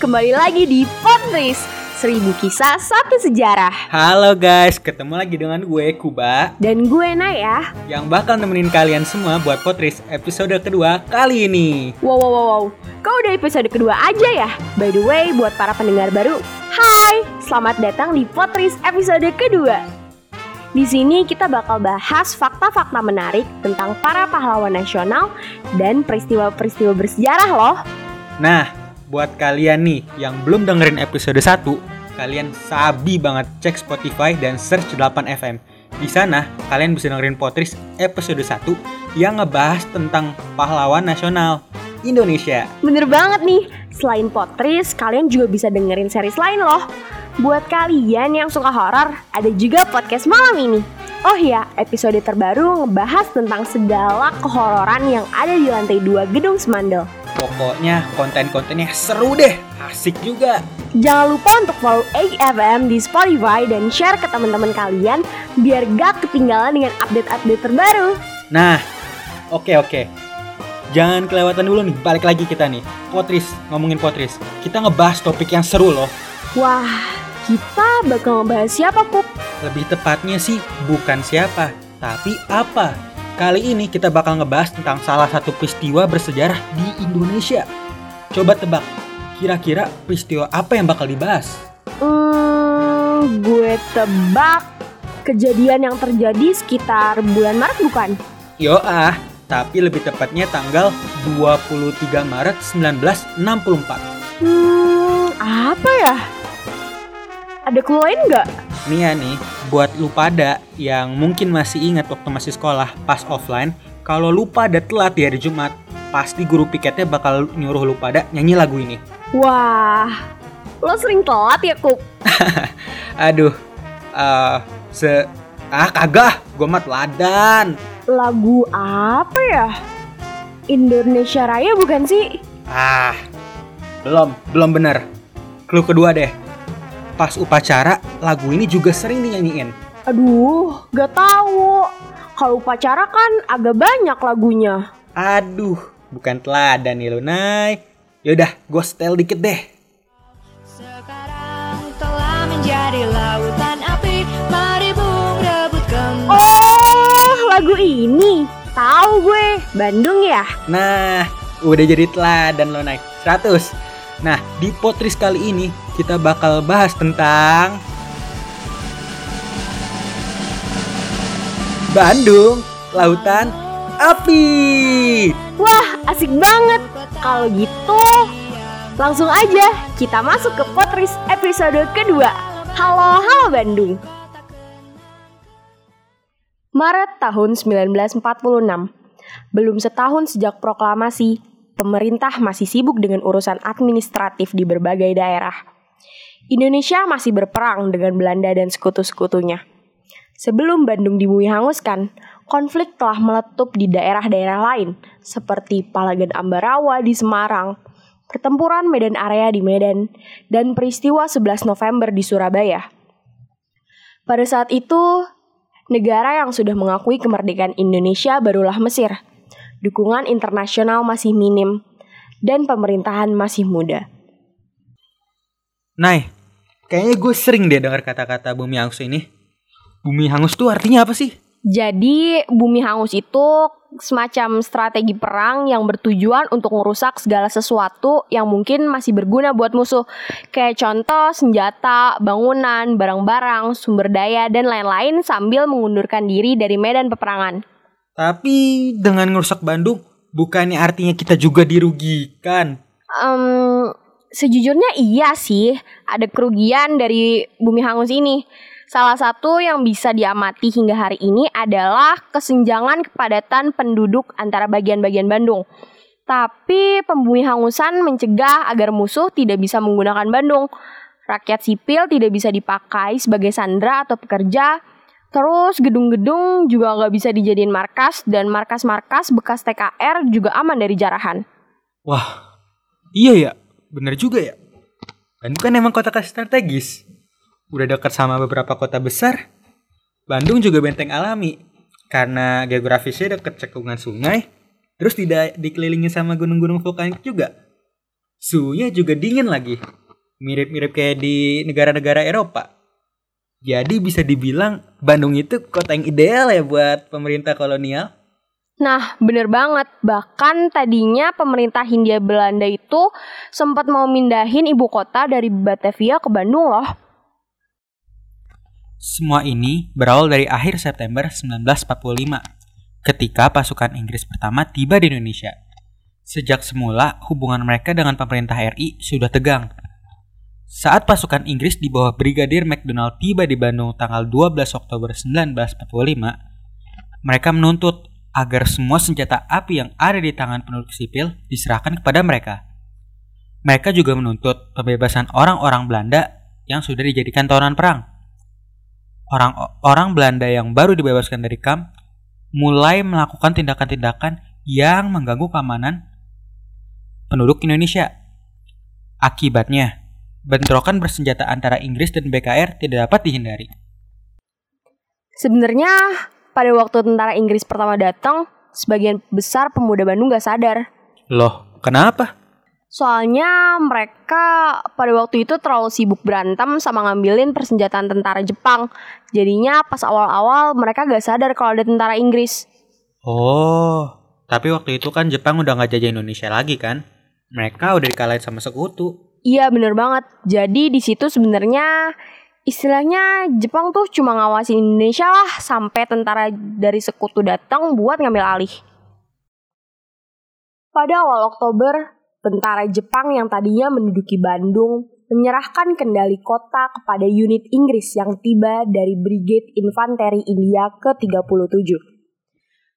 kembali lagi di Potris Seribu kisah, satu sejarah. Halo guys, ketemu lagi dengan gue Kuba. Dan gue Naya. Yang bakal nemenin kalian semua buat Potris episode kedua kali ini. Wow, wow, wow, wow. Kau udah episode kedua aja ya? By the way, buat para pendengar baru Hai, selamat datang di Potris episode kedua. Di sini kita bakal bahas fakta-fakta menarik tentang para pahlawan nasional dan peristiwa-peristiwa bersejarah loh. Nah, buat kalian nih yang belum dengerin episode 1, kalian sabi banget cek Spotify dan search 8FM. Di sana, kalian bisa dengerin Potris episode 1 yang ngebahas tentang pahlawan nasional Indonesia. Bener banget nih, selain Potris, kalian juga bisa dengerin series lain loh. Buat kalian yang suka horor, ada juga podcast malam ini. Oh ya, episode terbaru ngebahas tentang segala kehororan yang ada di lantai 2 gedung Semandel. Pokoknya konten-kontennya seru deh, asik juga. Jangan lupa untuk follow AFM di Spotify dan share ke teman-teman kalian biar gak ketinggalan dengan update-update terbaru. Nah, oke oke. Jangan kelewatan dulu nih, balik lagi kita nih. Potris, ngomongin Potris. Kita ngebahas topik yang seru loh. Wah, kita bakal ngebahas siapa, Pup? Lebih tepatnya sih bukan siapa, tapi apa. Kali ini kita bakal ngebahas tentang salah satu peristiwa bersejarah di Indonesia. Coba tebak, kira-kira peristiwa apa yang bakal dibahas? Hmm, gue tebak kejadian yang terjadi sekitar bulan Maret bukan? Yo ah, tapi lebih tepatnya tanggal 23 Maret 1964. Hmm, apa ya? Ada clue lain nggak? Nih ya nih, buat lu pada yang mungkin masih ingat waktu masih sekolah pas offline, kalau lu pada telat di hari Jumat, pasti guru piketnya bakal nyuruh lu pada nyanyi lagu ini. Wah, lo sering telat ya, Kup? Aduh, uh, se... Ah kagak, gue mah teladan. Lagu apa ya? Indonesia Raya bukan sih? Ah, belum, belum bener. Clue kedua deh. Pas upacara, lagu ini juga sering dinyanyiin. Aduh, gak tahu. Kalau upacara kan agak banyak lagunya. Aduh, bukan teladan nih lu, Nay. Yaudah, gue setel dikit deh. Sekarang telah menjadi lautan api, mari bung rebut kembali. Oh, lagu ini. Tahu gue, Bandung ya? Nah, udah jadi teladan lo naik 100. Nah, di Potris kali ini kita bakal bahas tentang Bandung, Lautan Api. Wah, asik banget. Kalau gitu, langsung aja kita masuk ke Potris episode kedua. Halo, halo Bandung. Maret tahun 1946. Belum setahun sejak proklamasi, pemerintah masih sibuk dengan urusan administratif di berbagai daerah. Indonesia masih berperang dengan Belanda dan sekutu-sekutunya. Sebelum Bandung dibumi hanguskan, konflik telah meletup di daerah-daerah lain, seperti Palagan Ambarawa di Semarang, pertempuran Medan Area di Medan, dan peristiwa 11 November di Surabaya. Pada saat itu, negara yang sudah mengakui kemerdekaan Indonesia barulah Mesir. Dukungan internasional masih minim, dan pemerintahan masih muda. Nay, kayaknya gue sering deh dengar kata-kata bumi hangus ini. Bumi hangus tuh artinya apa sih? Jadi, bumi hangus itu semacam strategi perang yang bertujuan untuk merusak segala sesuatu yang mungkin masih berguna buat musuh. Kayak contoh senjata, bangunan, barang-barang, sumber daya, dan lain-lain sambil mengundurkan diri dari medan peperangan. Tapi dengan ngerusak Bandung, bukannya artinya kita juga dirugikan? Um, sejujurnya iya sih, ada kerugian dari bumi hangus ini. Salah satu yang bisa diamati hingga hari ini adalah kesenjangan kepadatan penduduk antara bagian-bagian Bandung. Tapi pembumi hangusan mencegah agar musuh tidak bisa menggunakan Bandung. Rakyat sipil tidak bisa dipakai sebagai sandera atau pekerja. Terus gedung-gedung juga nggak bisa dijadiin markas dan markas-markas bekas TKR juga aman dari jarahan. Wah, iya ya, bener juga ya. Bandung kan emang kota strategis udah dekat sama beberapa kota besar. Bandung juga benteng alami karena geografisnya dekat cekungan sungai, terus tidak dikelilingi sama gunung-gunung vulkanik juga. Suhunya juga dingin lagi. Mirip-mirip kayak di negara-negara Eropa. Jadi bisa dibilang Bandung itu kota yang ideal ya buat pemerintah kolonial. Nah, bener banget. Bahkan tadinya pemerintah Hindia Belanda itu sempat mau mindahin ibu kota dari Batavia ke Bandung loh. Semua ini berawal dari akhir September 1945, ketika pasukan Inggris pertama tiba di Indonesia. Sejak semula, hubungan mereka dengan pemerintah RI sudah tegang. Saat pasukan Inggris di bawah Brigadir MacDonald tiba di Bandung tanggal 12 Oktober 1945, mereka menuntut agar semua senjata api yang ada di tangan penduduk sipil diserahkan kepada mereka. Mereka juga menuntut pembebasan orang-orang Belanda yang sudah dijadikan tawanan perang. Orang-orang Belanda yang baru dibebaskan dari kamp mulai melakukan tindakan-tindakan yang mengganggu keamanan penduduk Indonesia. Akibatnya, bentrokan bersenjata antara Inggris dan BKR tidak dapat dihindari. Sebenarnya pada waktu tentara Inggris pertama datang, sebagian besar pemuda Bandung gak sadar. Loh, kenapa? Soalnya mereka pada waktu itu terlalu sibuk berantem sama ngambilin persenjataan tentara Jepang. Jadinya pas awal-awal mereka gak sadar kalau ada tentara Inggris. Oh, tapi waktu itu kan Jepang udah gak jajah Indonesia lagi kan? Mereka udah dikalahin sama sekutu. Iya bener banget. Jadi di situ sebenarnya istilahnya Jepang tuh cuma ngawasin Indonesia lah sampai tentara dari sekutu datang buat ngambil alih. Pada awal Oktober, tentara Jepang yang tadinya menduduki Bandung menyerahkan kendali kota kepada unit Inggris yang tiba dari Brigade Infanteri India ke-37.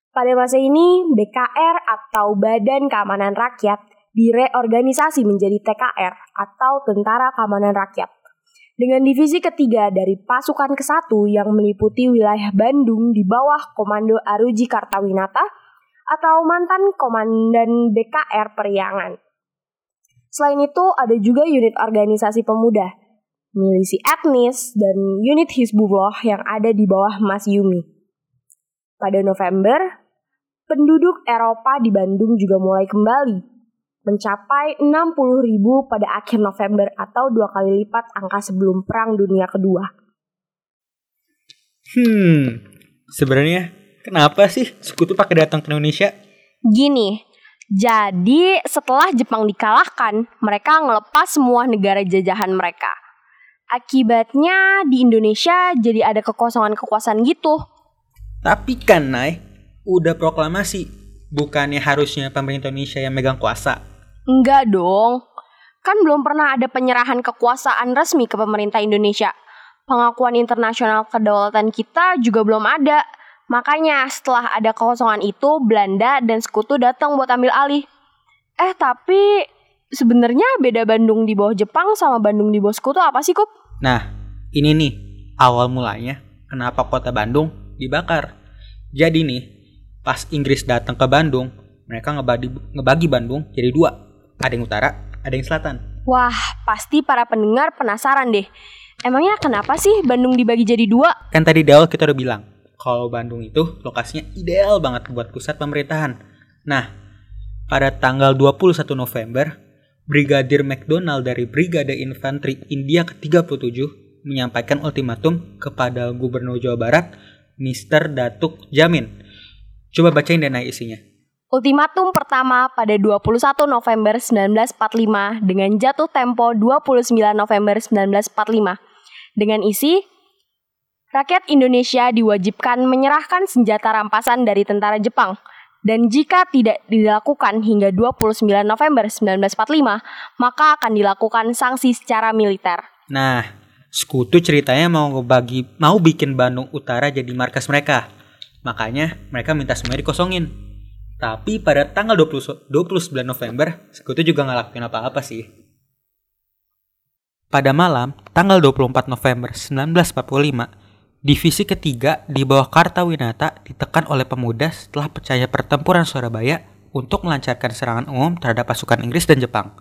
Pada masa ini, BKR atau Badan Keamanan Rakyat direorganisasi menjadi TKR atau Tentara Keamanan Rakyat dengan divisi ketiga dari pasukan ke-1 yang meliputi wilayah Bandung di bawah Komando Aruji Kartawinata atau mantan Komandan BKR Periangan. Selain itu, ada juga unit organisasi pemuda, milisi etnis, dan unit Hizbullah yang ada di bawah Mas Yumi. Pada November, penduduk Eropa di Bandung juga mulai kembali mencapai 60 ribu pada akhir November atau dua kali lipat angka sebelum Perang Dunia Kedua. Hmm, sebenarnya kenapa sih sekutu pakai datang ke Indonesia? Gini, jadi setelah Jepang dikalahkan, mereka ngelepas semua negara jajahan mereka. Akibatnya di Indonesia jadi ada kekosongan kekuasaan gitu. Tapi kan, Nay, udah proklamasi. Bukannya harusnya pemerintah Indonesia yang megang kuasa. Enggak dong. Kan belum pernah ada penyerahan kekuasaan resmi ke pemerintah Indonesia. Pengakuan internasional kedaulatan kita juga belum ada. Makanya setelah ada kekosongan itu, Belanda dan sekutu datang buat ambil alih. Eh tapi sebenarnya beda Bandung di bawah Jepang sama Bandung di bawah sekutu apa sih, Kup? Nah, ini nih awal mulanya kenapa kota Bandung dibakar. Jadi nih, pas Inggris datang ke Bandung, mereka ngebagi, ngebagi Bandung jadi dua. Ada yang utara, ada yang selatan. Wah, pasti para pendengar penasaran deh. Emangnya kenapa sih Bandung dibagi jadi dua? Kan tadi di awal kita udah bilang, kalau Bandung itu lokasinya ideal banget buat pusat pemerintahan. Nah, pada tanggal 21 November, Brigadir McDonald dari Brigade Infanteri India ke-37 menyampaikan ultimatum kepada Gubernur Jawa Barat, Mr. Datuk Jamin. Coba bacain dan naik isinya. Ultimatum pertama pada 21 November 1945 dengan jatuh tempo 29 November 1945. Dengan isi, rakyat Indonesia diwajibkan menyerahkan senjata rampasan dari tentara Jepang. Dan jika tidak dilakukan hingga 29 November 1945, maka akan dilakukan sanksi secara militer. Nah, sekutu ceritanya mau bagi mau bikin Bandung Utara jadi markas mereka. Makanya mereka minta semuanya dikosongin. Tapi pada tanggal 20, 29 November, sekutu juga nggak lakuin apa-apa sih. Pada malam, tanggal 24 November 1945, Divisi ketiga di bawah Kartawinata ditekan oleh pemuda setelah percaya pertempuran Surabaya untuk melancarkan serangan umum terhadap pasukan Inggris dan Jepang,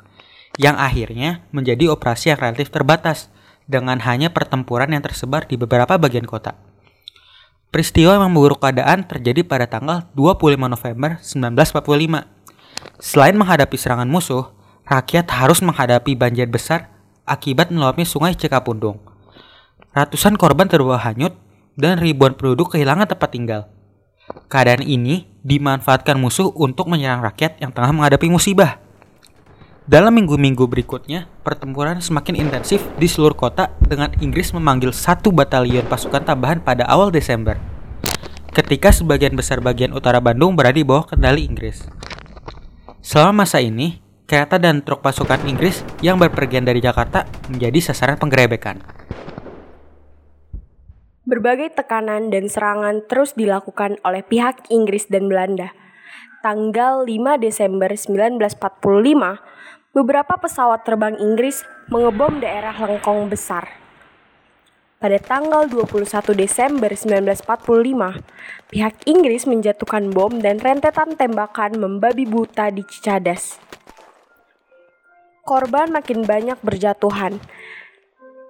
yang akhirnya menjadi operasi yang relatif terbatas dengan hanya pertempuran yang tersebar di beberapa bagian kota. Peristiwa yang memburuk keadaan terjadi pada tanggal 25 November 1945. Selain menghadapi serangan musuh, rakyat harus menghadapi banjir besar akibat meluapnya sungai Cikapundung. Ratusan korban terbawa hanyut dan ribuan penduduk kehilangan tempat tinggal. Keadaan ini dimanfaatkan musuh untuk menyerang rakyat yang tengah menghadapi musibah. Dalam minggu-minggu berikutnya, pertempuran semakin intensif di seluruh kota dengan Inggris memanggil satu batalion pasukan tambahan pada awal Desember. Ketika sebagian besar bagian utara Bandung berada di bawah kendali Inggris. Selama masa ini, kereta dan truk pasukan Inggris yang berpergian dari Jakarta menjadi sasaran penggerebekan. Berbagai tekanan dan serangan terus dilakukan oleh pihak Inggris dan Belanda. Tanggal 5 Desember 1945, beberapa pesawat terbang Inggris mengebom daerah Lengkong besar. Pada tanggal 21 Desember 1945, pihak Inggris menjatuhkan bom dan rentetan tembakan membabi buta di Cicadas. Korban makin banyak berjatuhan.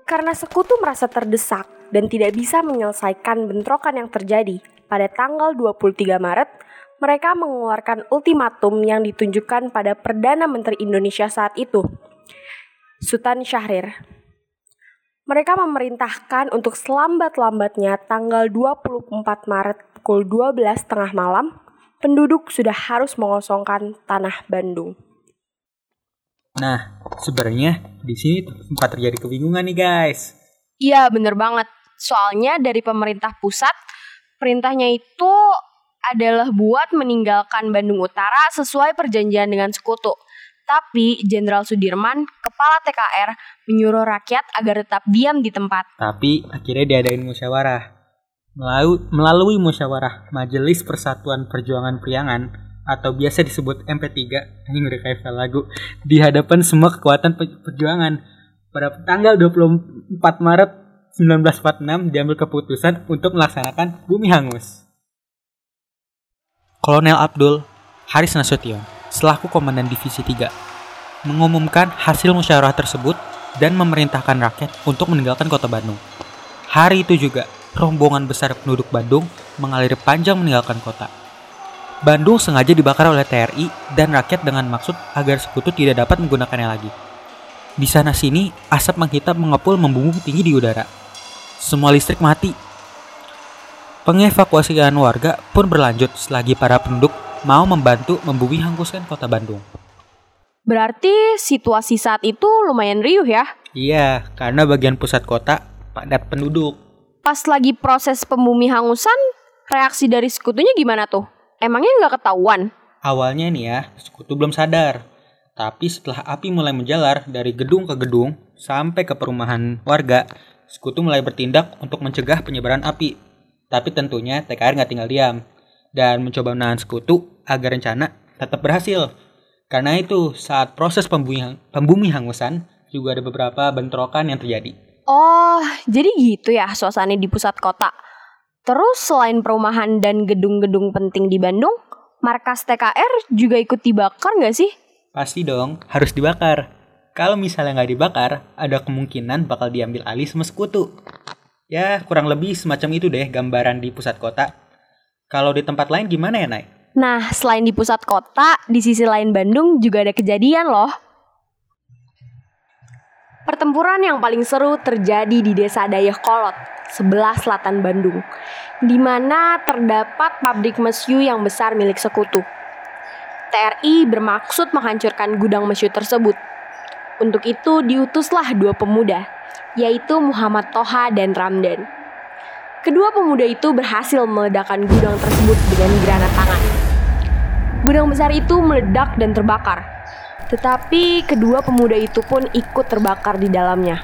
Karena sekutu merasa terdesak dan tidak bisa menyelesaikan bentrokan yang terjadi, pada tanggal 23 Maret, mereka mengeluarkan ultimatum yang ditunjukkan pada Perdana Menteri Indonesia saat itu, Sultan Syahrir. Mereka memerintahkan untuk selambat-lambatnya tanggal 24 Maret pukul 12 tengah malam, penduduk sudah harus mengosongkan tanah Bandung. Nah, sebenarnya di sini sempat terjadi kebingungan nih guys. Iya, bener banget. Soalnya dari pemerintah pusat, perintahnya itu adalah buat meninggalkan Bandung Utara sesuai perjanjian dengan sekutu. Tapi Jenderal Sudirman, kepala TKR, menyuruh rakyat agar tetap diam di tempat. Tapi akhirnya diadain musyawarah. Melalui, musyawarah Majelis Persatuan Perjuangan Priangan atau biasa disebut MP3 ini udah kayak lagu di hadapan semua kekuatan pe- perjuangan pada tanggal 24 Maret 1946 diambil keputusan untuk melaksanakan bumi hangus. Kolonel Abdul Haris Nasution selaku komandan divisi 3 mengumumkan hasil musyawarah tersebut dan memerintahkan rakyat untuk meninggalkan kota Bandung. Hari itu juga rombongan besar penduduk Bandung mengalir panjang meninggalkan kota. Bandung sengaja dibakar oleh TRI dan rakyat dengan maksud agar sekutu tidak dapat menggunakannya lagi. Di sana sini, asap menghitam mengepul membumbung tinggi di udara. Semua listrik mati. Pengevakuasian warga pun berlanjut selagi para penduduk mau membantu membumi hanguskan kota Bandung. Berarti situasi saat itu lumayan riuh ya. Iya, karena bagian pusat kota padat penduduk. Pas lagi proses pembumi hangusan, reaksi dari sekutunya gimana tuh? Emangnya nggak ketahuan? Awalnya nih ya, sekutu belum sadar. Tapi setelah api mulai menjalar dari gedung ke gedung sampai ke perumahan warga, sekutu mulai bertindak untuk mencegah penyebaran api. Tapi tentunya TKR nggak tinggal diam dan mencoba menahan sekutu agar rencana tetap berhasil. Karena itu, saat proses pembumi, pembumi hangusan, juga ada beberapa bentrokan yang terjadi. Oh, jadi gitu ya suasana di pusat kota. Terus selain perumahan dan gedung-gedung penting di Bandung, markas TKR juga ikut dibakar nggak sih? Pasti dong, harus dibakar. Kalau misalnya nggak dibakar, ada kemungkinan bakal diambil alih sama sekutu. Ya, kurang lebih semacam itu deh gambaran di pusat kota. Kalau di tempat lain gimana ya, Nay? Nah, selain di pusat kota, di sisi lain Bandung juga ada kejadian loh. Pertempuran yang paling seru terjadi di Desa Dayakolot, sebelah selatan Bandung, di mana terdapat pabrik mesiu yang besar milik sekutu. TRI bermaksud menghancurkan gudang mesiu tersebut. Untuk itu diutuslah dua pemuda, yaitu Muhammad Toha dan Ramdan. Kedua pemuda itu berhasil meledakkan gudang tersebut dengan granat tangan. Gudang besar itu meledak dan terbakar. Tetapi kedua pemuda itu pun ikut terbakar di dalamnya.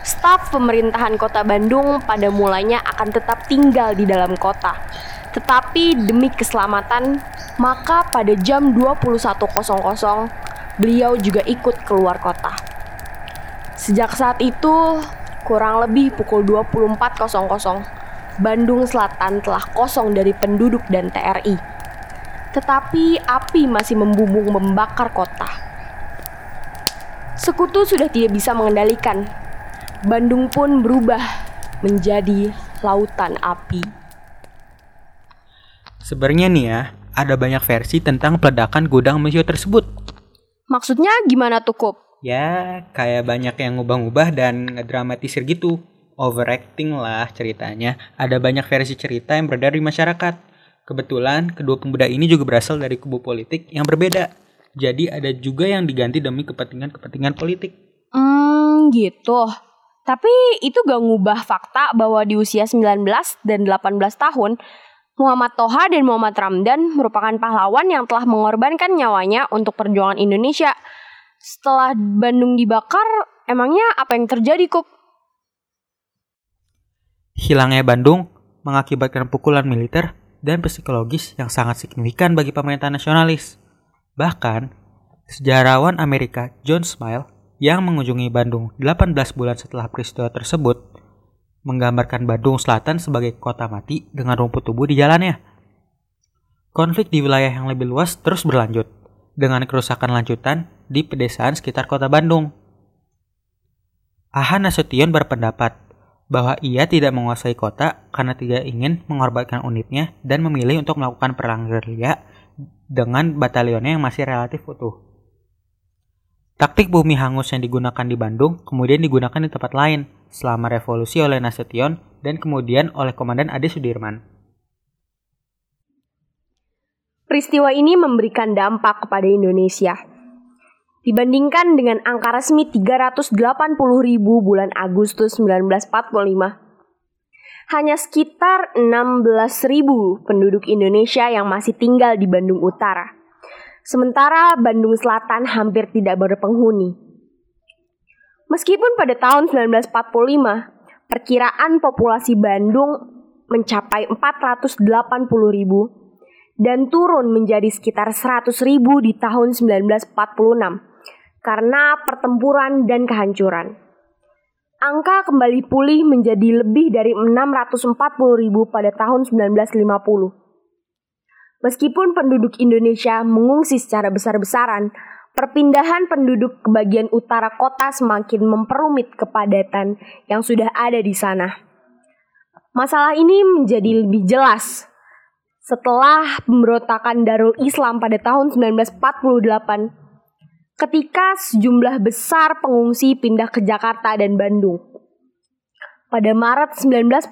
Staf pemerintahan kota Bandung pada mulanya akan tetap tinggal di dalam kota. Tetapi demi keselamatan, maka pada jam 21.00 beliau juga ikut keluar kota. Sejak saat itu, kurang lebih pukul 24.00, Bandung Selatan telah kosong dari penduduk dan TRI tetapi api masih membumbung membakar kota. Sekutu sudah tidak bisa mengendalikan. Bandung pun berubah menjadi lautan api. Sebenarnya nih ya, ada banyak versi tentang peledakan gudang mesiu tersebut. Maksudnya gimana tuh, Kup? Ya, kayak banyak yang ngubah-ngubah dan ngedramatisir gitu. Overacting lah ceritanya. Ada banyak versi cerita yang beredar di masyarakat. Kebetulan, kedua pemuda ini juga berasal dari kubu politik yang berbeda. Jadi ada juga yang diganti demi kepentingan-kepentingan politik. Hmm, gitu. Tapi itu gak ngubah fakta bahwa di usia 19 dan 18 tahun, Muhammad Toha dan Muhammad Ramdan merupakan pahlawan yang telah mengorbankan nyawanya untuk perjuangan Indonesia. Setelah Bandung dibakar, emangnya apa yang terjadi, Kup? Hilangnya Bandung mengakibatkan pukulan militer dan psikologis yang sangat signifikan bagi pemerintah nasionalis. Bahkan, sejarawan Amerika John Smile yang mengunjungi Bandung 18 bulan setelah peristiwa tersebut menggambarkan Bandung Selatan sebagai kota mati dengan rumput tubuh di jalannya. Konflik di wilayah yang lebih luas terus berlanjut dengan kerusakan lanjutan di pedesaan sekitar kota Bandung. Aha Nasution berpendapat bahwa ia tidak menguasai kota karena tidak ingin mengorbankan unitnya dan memilih untuk melakukan perang gerilya dengan batalionnya yang masih relatif utuh. Taktik bumi hangus yang digunakan di Bandung kemudian digunakan di tempat lain selama revolusi oleh Nasution dan kemudian oleh Komandan Ade Sudirman. Peristiwa ini memberikan dampak kepada Indonesia. Dibandingkan dengan angka resmi 380 ribu bulan Agustus 1945, hanya sekitar 16 ribu penduduk Indonesia yang masih tinggal di Bandung Utara. Sementara Bandung Selatan hampir tidak berpenghuni. Meskipun pada tahun 1945, perkiraan populasi Bandung mencapai 480 ribu dan turun menjadi sekitar 100 ribu di tahun 1946 karena pertempuran dan kehancuran. Angka kembali pulih menjadi lebih dari 640 ribu pada tahun 1950. Meskipun penduduk Indonesia mengungsi secara besar-besaran, perpindahan penduduk ke bagian utara kota semakin memperumit kepadatan yang sudah ada di sana. Masalah ini menjadi lebih jelas setelah pemberontakan Darul Islam pada tahun 1948 ketika sejumlah besar pengungsi pindah ke Jakarta dan Bandung. Pada Maret 1946,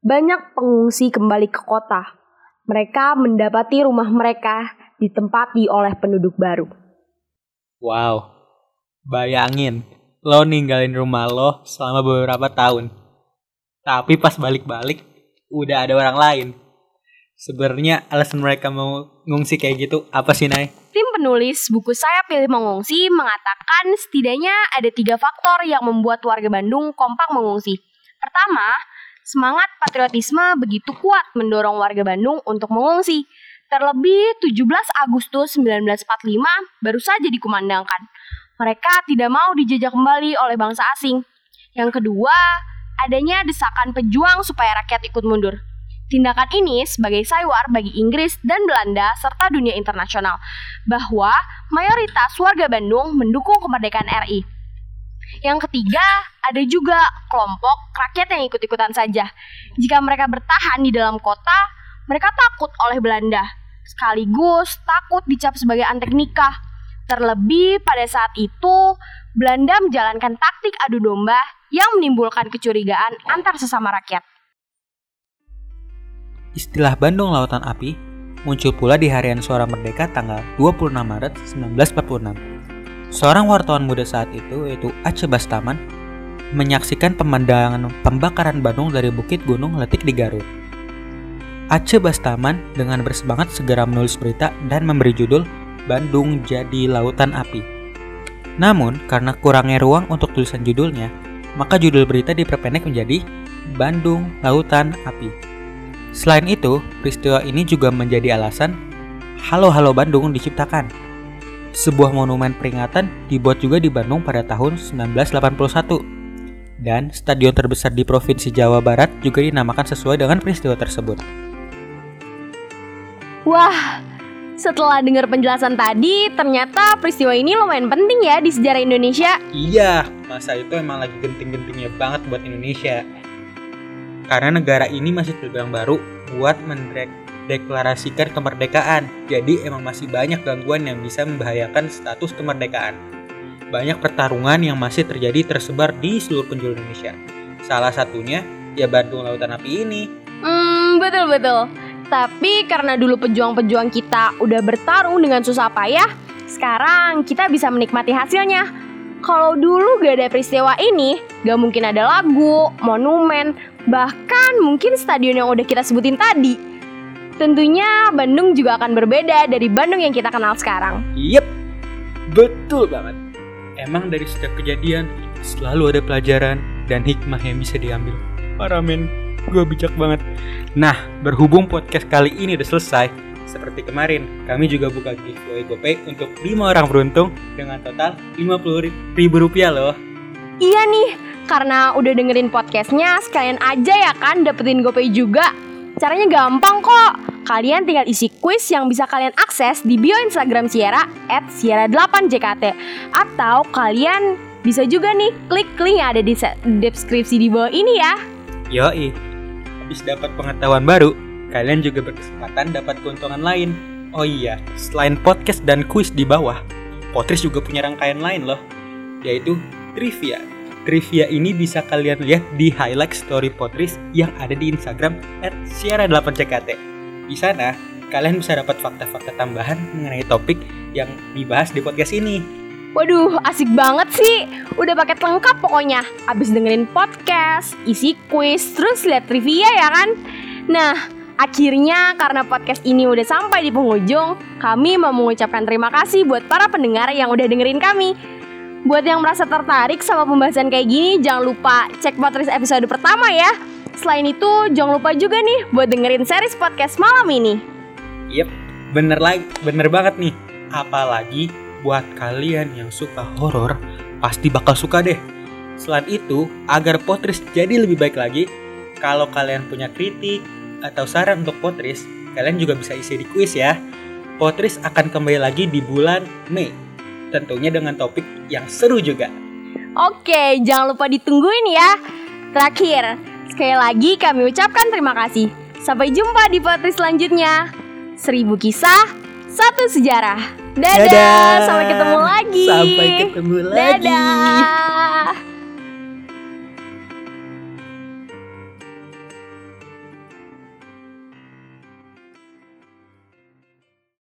banyak pengungsi kembali ke kota. Mereka mendapati rumah mereka ditempati oleh penduduk baru. Wow, bayangin lo ninggalin rumah lo selama beberapa tahun. Tapi pas balik-balik udah ada orang lain. Sebenarnya alasan mereka mau ngungsi kayak gitu apa sih, Nay? Tim penulis buku Saya Pilih Mengungsi mengatakan setidaknya ada tiga faktor yang membuat warga Bandung kompak mengungsi. Pertama, semangat patriotisme begitu kuat mendorong warga Bandung untuk mengungsi. Terlebih 17 Agustus 1945 baru saja dikumandangkan. Mereka tidak mau dijajah kembali oleh bangsa asing. Yang kedua, adanya desakan pejuang supaya rakyat ikut mundur. Tindakan ini sebagai saywar bagi Inggris dan Belanda serta dunia internasional bahwa mayoritas warga Bandung mendukung kemerdekaan RI. Yang ketiga, ada juga kelompok rakyat yang ikut-ikutan saja. Jika mereka bertahan di dalam kota, mereka takut oleh Belanda, sekaligus takut dicap sebagai antek nikah. Terlebih pada saat itu, Belanda menjalankan taktik adu domba yang menimbulkan kecurigaan antar sesama rakyat. Istilah Bandung Lautan Api muncul pula di harian Suara Merdeka tanggal 26 Maret 1946. Seorang wartawan muda saat itu, yaitu Aceh Bastaman, menyaksikan pemandangan pembakaran Bandung dari Bukit Gunung Letik di Garut. Aceh Bastaman dengan bersemangat segera menulis berita dan memberi judul Bandung Jadi Lautan Api. Namun, karena kurangnya ruang untuk tulisan judulnya, maka judul berita diperpendek menjadi Bandung Lautan Api. Selain itu, peristiwa ini juga menjadi alasan Halo Halo Bandung diciptakan. Sebuah monumen peringatan dibuat juga di Bandung pada tahun 1981. Dan stadion terbesar di Provinsi Jawa Barat juga dinamakan sesuai dengan peristiwa tersebut. Wah, setelah dengar penjelasan tadi, ternyata peristiwa ini lumayan penting ya di sejarah Indonesia. Iya, masa itu emang lagi genting-gentingnya banget buat Indonesia. Karena negara ini masih terbilang baru buat mendeklarasikan kemerdekaan. Jadi emang masih banyak gangguan yang bisa membahayakan status kemerdekaan. Banyak pertarungan yang masih terjadi tersebar di seluruh penjuru Indonesia. Salah satunya ya Bandung Lautan Api ini. Hmm, betul-betul. Tapi karena dulu pejuang-pejuang kita udah bertarung dengan susah payah, sekarang kita bisa menikmati hasilnya. Kalau dulu gak ada peristiwa ini, gak mungkin ada lagu, monumen, bahkan mungkin stadion yang udah kita sebutin tadi. Tentunya Bandung juga akan berbeda dari Bandung yang kita kenal sekarang. Yep, betul banget. Emang dari setiap kejadian selalu ada pelajaran dan hikmah yang bisa diambil. Parah men, gue bijak banget. Nah, berhubung podcast kali ini udah selesai, seperti kemarin, kami juga buka giveaway GoPay untuk 5 orang beruntung dengan total 50 ribu rupiah loh. Iya nih, karena udah dengerin podcastnya, sekalian aja ya kan dapetin GoPay juga. Caranya gampang kok. Kalian tinggal isi quiz yang bisa kalian akses di bio Instagram Sierra at Sierra8JKT. Atau kalian bisa juga nih klik link yang ada di deskripsi di bawah ini ya. Yoi, habis dapat pengetahuan baru, kalian juga berkesempatan dapat keuntungan lain. Oh iya, selain podcast dan kuis di bawah, Potris juga punya rangkaian lain loh, yaitu trivia. Trivia ini bisa kalian lihat di highlight story Potris yang ada di Instagram at Sierra8CKT. Di sana, kalian bisa dapat fakta-fakta tambahan mengenai topik yang dibahas di podcast ini. Waduh, asik banget sih. Udah paket lengkap pokoknya. Abis dengerin podcast, isi quiz, terus lihat trivia ya kan? Nah, akhirnya karena podcast ini udah sampai di penghujung, kami mau mengucapkan terima kasih buat para pendengar yang udah dengerin kami. Buat yang merasa tertarik sama pembahasan kayak gini, jangan lupa cek podcast episode pertama ya. Selain itu, jangan lupa juga nih buat dengerin series podcast malam ini. Yep, bener lagi, bener banget nih. Apalagi buat kalian yang suka horor, pasti bakal suka deh. Selain itu, agar Potris jadi lebih baik lagi, kalau kalian punya kritik atau saran untuk Potris, kalian juga bisa isi di kuis ya. Potris akan kembali lagi di bulan Mei. Tentunya dengan topik yang seru juga. Oke, jangan lupa ditungguin ya. Terakhir, sekali lagi kami ucapkan terima kasih. Sampai jumpa di podcast selanjutnya. Seribu kisah, satu sejarah. Dadah, Dadah. sampai ketemu lagi. Sampai ketemu lagi. Dadah.